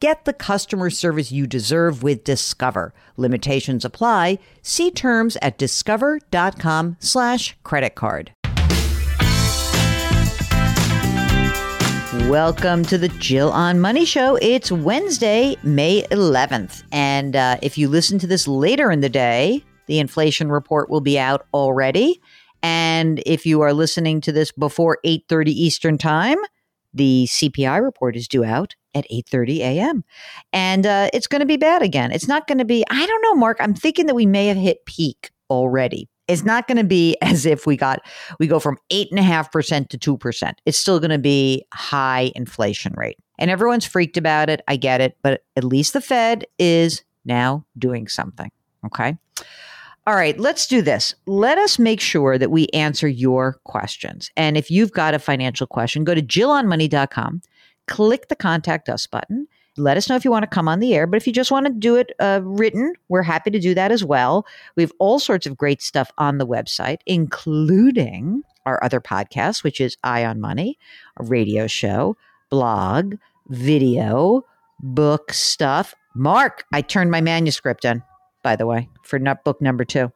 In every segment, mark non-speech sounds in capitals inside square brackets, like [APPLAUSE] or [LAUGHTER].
Get the customer service you deserve with Discover. Limitations apply. See terms at discover.com slash credit card. Welcome to the Jill on Money Show. It's Wednesday, May 11th. And uh, if you listen to this later in the day, the inflation report will be out already. And if you are listening to this before 8:30 Eastern Time, the CPI report is due out at 8:30 a.m. and uh, it's going to be bad again. It's not going to be. I don't know, Mark. I'm thinking that we may have hit peak already. It's not going to be [LAUGHS] as if we got we go from eight and a half percent to two percent. It's still going to be high inflation rate, and everyone's freaked about it. I get it, but at least the Fed is now doing something. Okay. All right, let's do this. Let us make sure that we answer your questions. And if you've got a financial question, go to jillonmoney.com click the contact us button. Let us know if you want to come on the air, but if you just want to do it uh, written, we're happy to do that as well. We have all sorts of great stuff on the website, including our other podcast, which is Eye on Money, a radio show, blog, video, book stuff. Mark, I turned my manuscript in, by the way, for not book number two.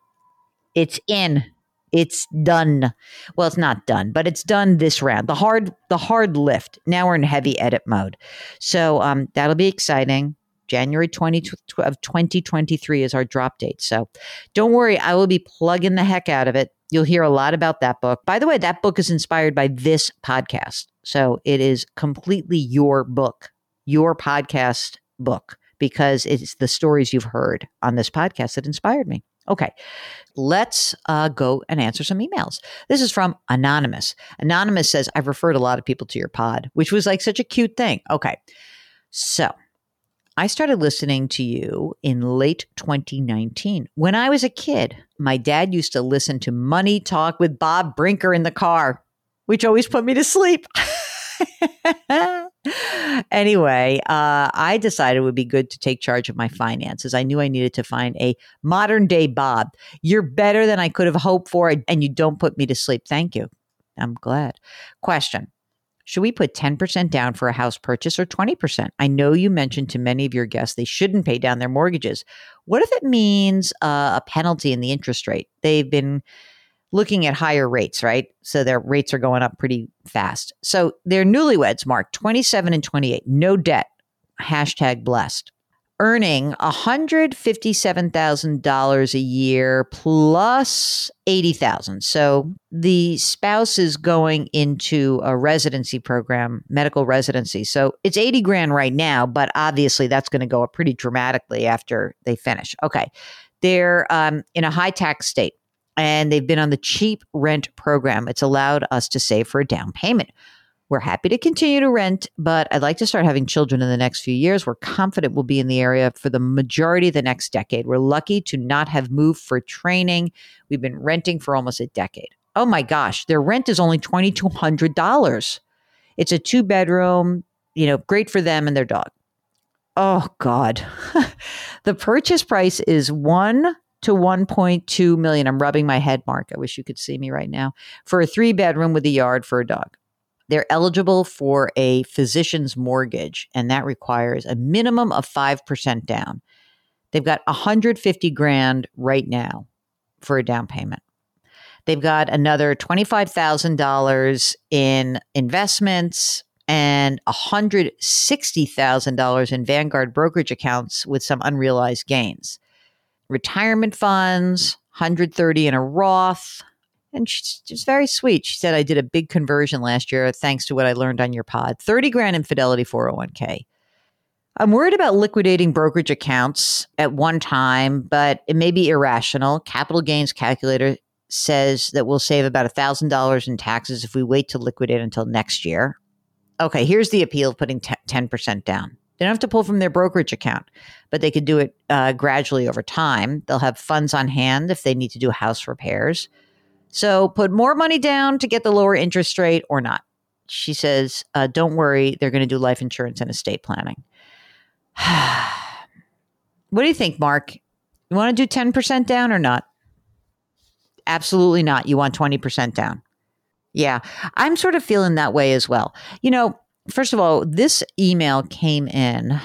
It's in. It's done. Well, it's not done, but it's done this round. The hard the hard lift. Now we're in heavy edit mode. So um, that'll be exciting. January 20 of 2023 is our drop date. So don't worry, I will be plugging the heck out of it. You'll hear a lot about that book. By the way, that book is inspired by this podcast. So it is completely your book, your podcast book, because it's the stories you've heard on this podcast that inspired me. Okay, let's uh, go and answer some emails. This is from Anonymous. Anonymous says, I've referred a lot of people to your pod, which was like such a cute thing. Okay, so I started listening to you in late 2019. When I was a kid, my dad used to listen to Money Talk with Bob Brinker in the car, which always put me to sleep. [LAUGHS] anyway, uh, I decided it would be good to take charge of my finances. I knew I needed to find a modern day Bob. You're better than I could have hoped for, and you don't put me to sleep. Thank you. I'm glad. Question Should we put 10% down for a house purchase or 20%? I know you mentioned to many of your guests they shouldn't pay down their mortgages. What if it means uh, a penalty in the interest rate? They've been looking at higher rates, right? So their rates are going up pretty fast. So they're newlyweds, Mark, 27 and 28, no debt, hashtag blessed, earning $157,000 a year plus 80,000. So the spouse is going into a residency program, medical residency. So it's 80 grand right now, but obviously that's going to go up pretty dramatically after they finish. Okay. They're um, in a high tax state and they've been on the cheap rent program. It's allowed us to save for a down payment. We're happy to continue to rent, but I'd like to start having children in the next few years. We're confident we'll be in the area for the majority of the next decade. We're lucky to not have moved for training. We've been renting for almost a decade. Oh my gosh, their rent is only $2,200. It's a two bedroom, you know, great for them and their dog. Oh God. [LAUGHS] the purchase price is one to 1.2 million. I'm rubbing my head, Mark. I wish you could see me right now. For a three bedroom with a yard for a dog. They're eligible for a physician's mortgage, and that requires a minimum of 5% down. They've got 150 grand right now for a down payment. They've got another $25,000 in investments and $160,000 in Vanguard brokerage accounts with some unrealized gains. Retirement funds, 130 in a Roth. And she's just very sweet. She said, I did a big conversion last year thanks to what I learned on your pod. 30 grand in Fidelity 401k. I'm worried about liquidating brokerage accounts at one time, but it may be irrational. Capital gains calculator says that we'll save about $1,000 in taxes if we wait to liquidate until next year. Okay, here's the appeal of putting 10% down. They don't have to pull from their brokerage account, but they could do it uh, gradually over time. They'll have funds on hand if they need to do house repairs. So put more money down to get the lower interest rate or not. She says, uh, don't worry, they're going to do life insurance and estate planning. [SIGHS] what do you think, Mark? You want to do 10% down or not? Absolutely not. You want 20% down. Yeah, I'm sort of feeling that way as well. You know, first of all, this email came in, let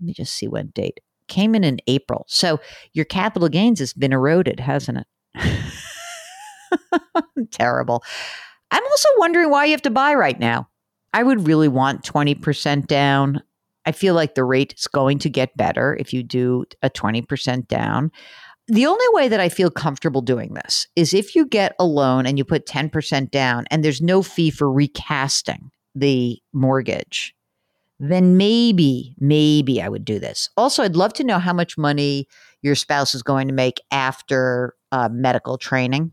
me just see what date, came in in April. So your capital gains has been eroded, hasn't it? [LAUGHS] Terrible. I'm also wondering why you have to buy right now. I would really want 20% down. I feel like the rate is going to get better if you do a 20% down. The only way that I feel comfortable doing this is if you get a loan and you put 10% down and there's no fee for recasting the mortgage, then maybe, maybe I would do this. Also, I'd love to know how much money your spouse is going to make after uh, medical training.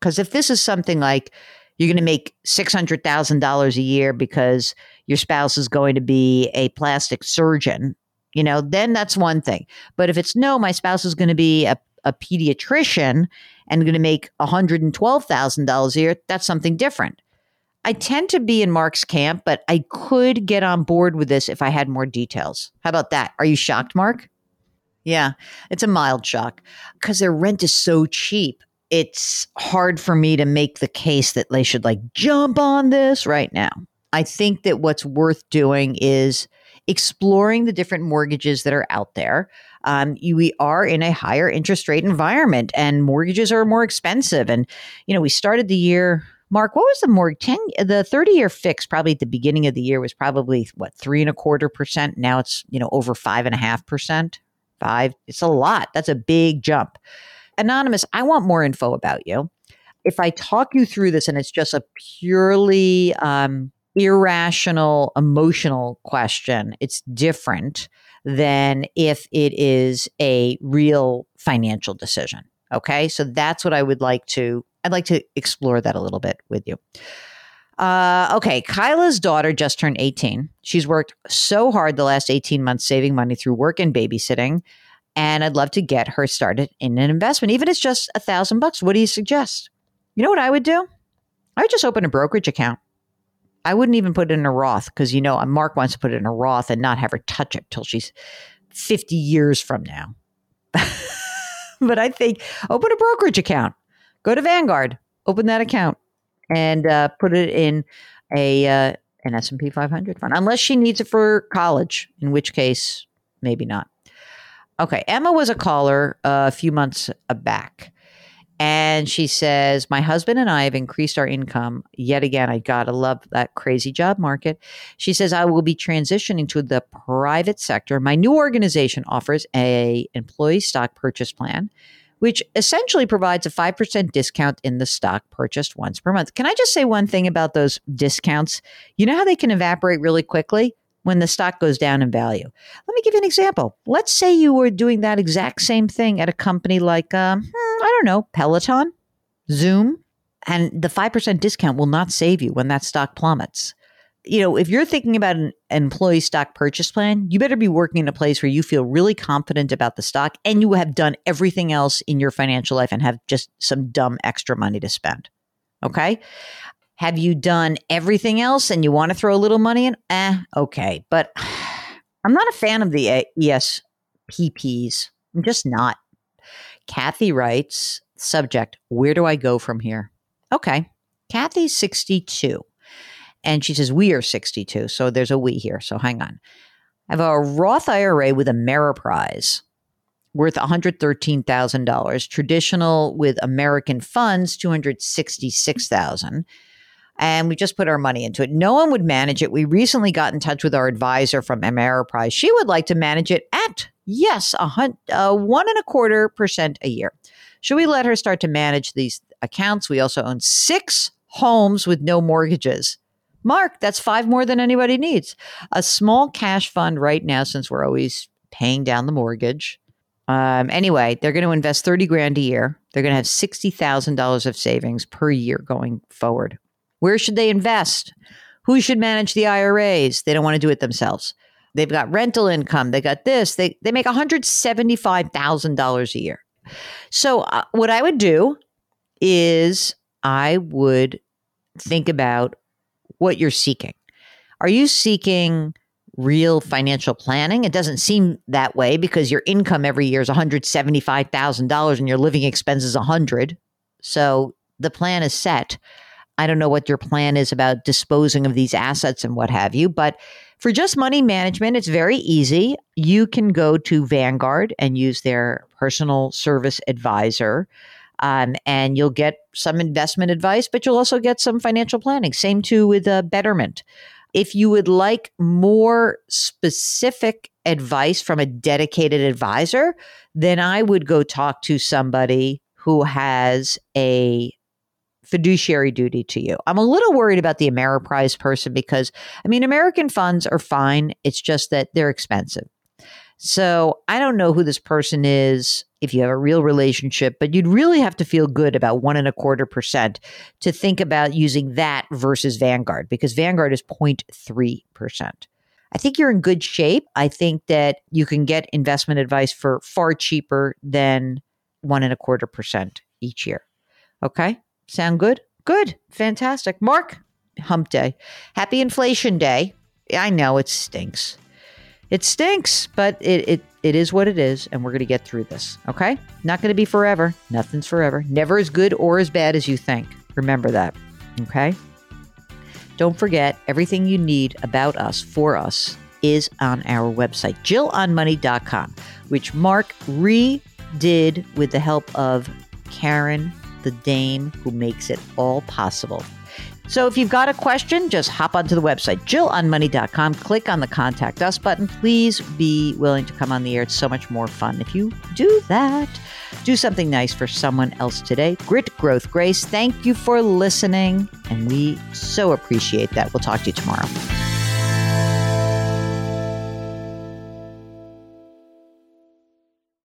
Because if this is something like you're going to make $600,000 a year because your spouse is going to be a plastic surgeon, you know, then that's one thing. But if it's no, my spouse is going to be a, a pediatrician and going to make $112,000 a year, that's something different. I tend to be in Mark's camp, but I could get on board with this if I had more details. How about that? Are you shocked, Mark? Yeah, it's a mild shock because their rent is so cheap it's hard for me to make the case that they should like jump on this right now. I think that what's worth doing is exploring the different mortgages that are out there. Um, you, we are in a higher interest rate environment and mortgages are more expensive. And, you know, we started the year, Mark, what was the mortgage? 10, the 30 year fix probably at the beginning of the year was probably what, three and a quarter percent. Now it's, you know, over five and a half percent. Five. It's a lot. That's a big jump. Anonymous, I want more info about you. If I talk you through this and it's just a purely um, irrational, emotional question, it's different than if it is a real financial decision. Okay. So that's what I would like to, I'd like to explore that a little bit with you. Uh, okay, Kyla's daughter just turned 18. She's worked so hard the last 18 months saving money through work and babysitting and I'd love to get her started in an investment, even if it's just a thousand bucks. What do you suggest? You know what I would do? I would just open a brokerage account. I wouldn't even put it in a Roth because you know Mark wants to put it in a Roth and not have her touch it till she's 50 years from now. [LAUGHS] but I think open a brokerage account. Go to Vanguard, open that account, and uh, put it in a uh, an S and P 500 fund, unless she needs it for college, in which case maybe not. Okay. Emma was a caller uh, a few months back. And she says, My husband and I have increased our income. Yet again, I gotta love that crazy job market. She says, I will be transitioning to the private sector. My new organization offers a employee stock purchase plan, which essentially provides a 5% discount in the stock purchased once per month. Can I just say one thing about those discounts? You know how they can evaporate really quickly? when the stock goes down in value. Let me give you an example. Let's say you were doing that exact same thing at a company like, um, hmm, I don't know, Peloton, Zoom, and the 5% discount will not save you when that stock plummets. You know, if you're thinking about an employee stock purchase plan, you better be working in a place where you feel really confident about the stock and you have done everything else in your financial life and have just some dumb extra money to spend. Okay. Have you done everything else and you want to throw a little money in? Eh, okay. But [SIGHS] I'm not a fan of the ESPPs. I'm just not. Kathy writes, subject, where do I go from here? Okay. Kathy's 62. And she says, we are 62. So there's a we here. So hang on. I have a Roth IRA with Ameriprise worth $113,000. Traditional with American funds, 266,000 and we just put our money into it. No one would manage it. We recently got in touch with our advisor from Ameriprise. She would like to manage it at yes, a hun- uh, one and a quarter percent a year. Should we let her start to manage these accounts? We also own six homes with no mortgages. Mark, that's five more than anybody needs. A small cash fund right now, since we're always paying down the mortgage. Um, anyway, they're going to invest 30 grand a year. They're going to have $60,000 of savings per year going forward. Where should they invest? Who should manage the IRAs? They don't want to do it themselves. They've got rental income. They got this. They they make $175,000 a year. So uh, what I would do is I would think about what you're seeking. Are you seeking real financial planning? It doesn't seem that way because your income every year is $175,000 and your living expenses 100. So the plan is set. I don't know what your plan is about disposing of these assets and what have you, but for just money management, it's very easy. You can go to Vanguard and use their personal service advisor. Um, and you'll get some investment advice, but you'll also get some financial planning. Same too with uh, Betterment. If you would like more specific advice from a dedicated advisor, then I would go talk to somebody who has a fiduciary duty to you. I'm a little worried about the Ameriprise person because, I mean, American funds are fine. It's just that they're expensive. So I don't know who this person is if you have a real relationship, but you'd really have to feel good about one and a quarter percent to think about using that versus Vanguard because Vanguard is 0.3%. I think you're in good shape. I think that you can get investment advice for far cheaper than one and a quarter percent each year. Okay. Sound good? Good. Fantastic. Mark, hump day. Happy inflation day. I know it stinks. It stinks, but it, it, it is what it is, and we're going to get through this. Okay? Not going to be forever. Nothing's forever. Never as good or as bad as you think. Remember that. Okay? Don't forget, everything you need about us, for us, is on our website, jillonmoney.com, which Mark redid with the help of Karen the dame who makes it all possible. So if you've got a question, just hop onto the website, jillonmoney.com, click on the contact us button. Please be willing to come on the air. It's so much more fun if you do that. Do something nice for someone else today. Grit, growth, grace. Thank you for listening. And we so appreciate that. We'll talk to you tomorrow.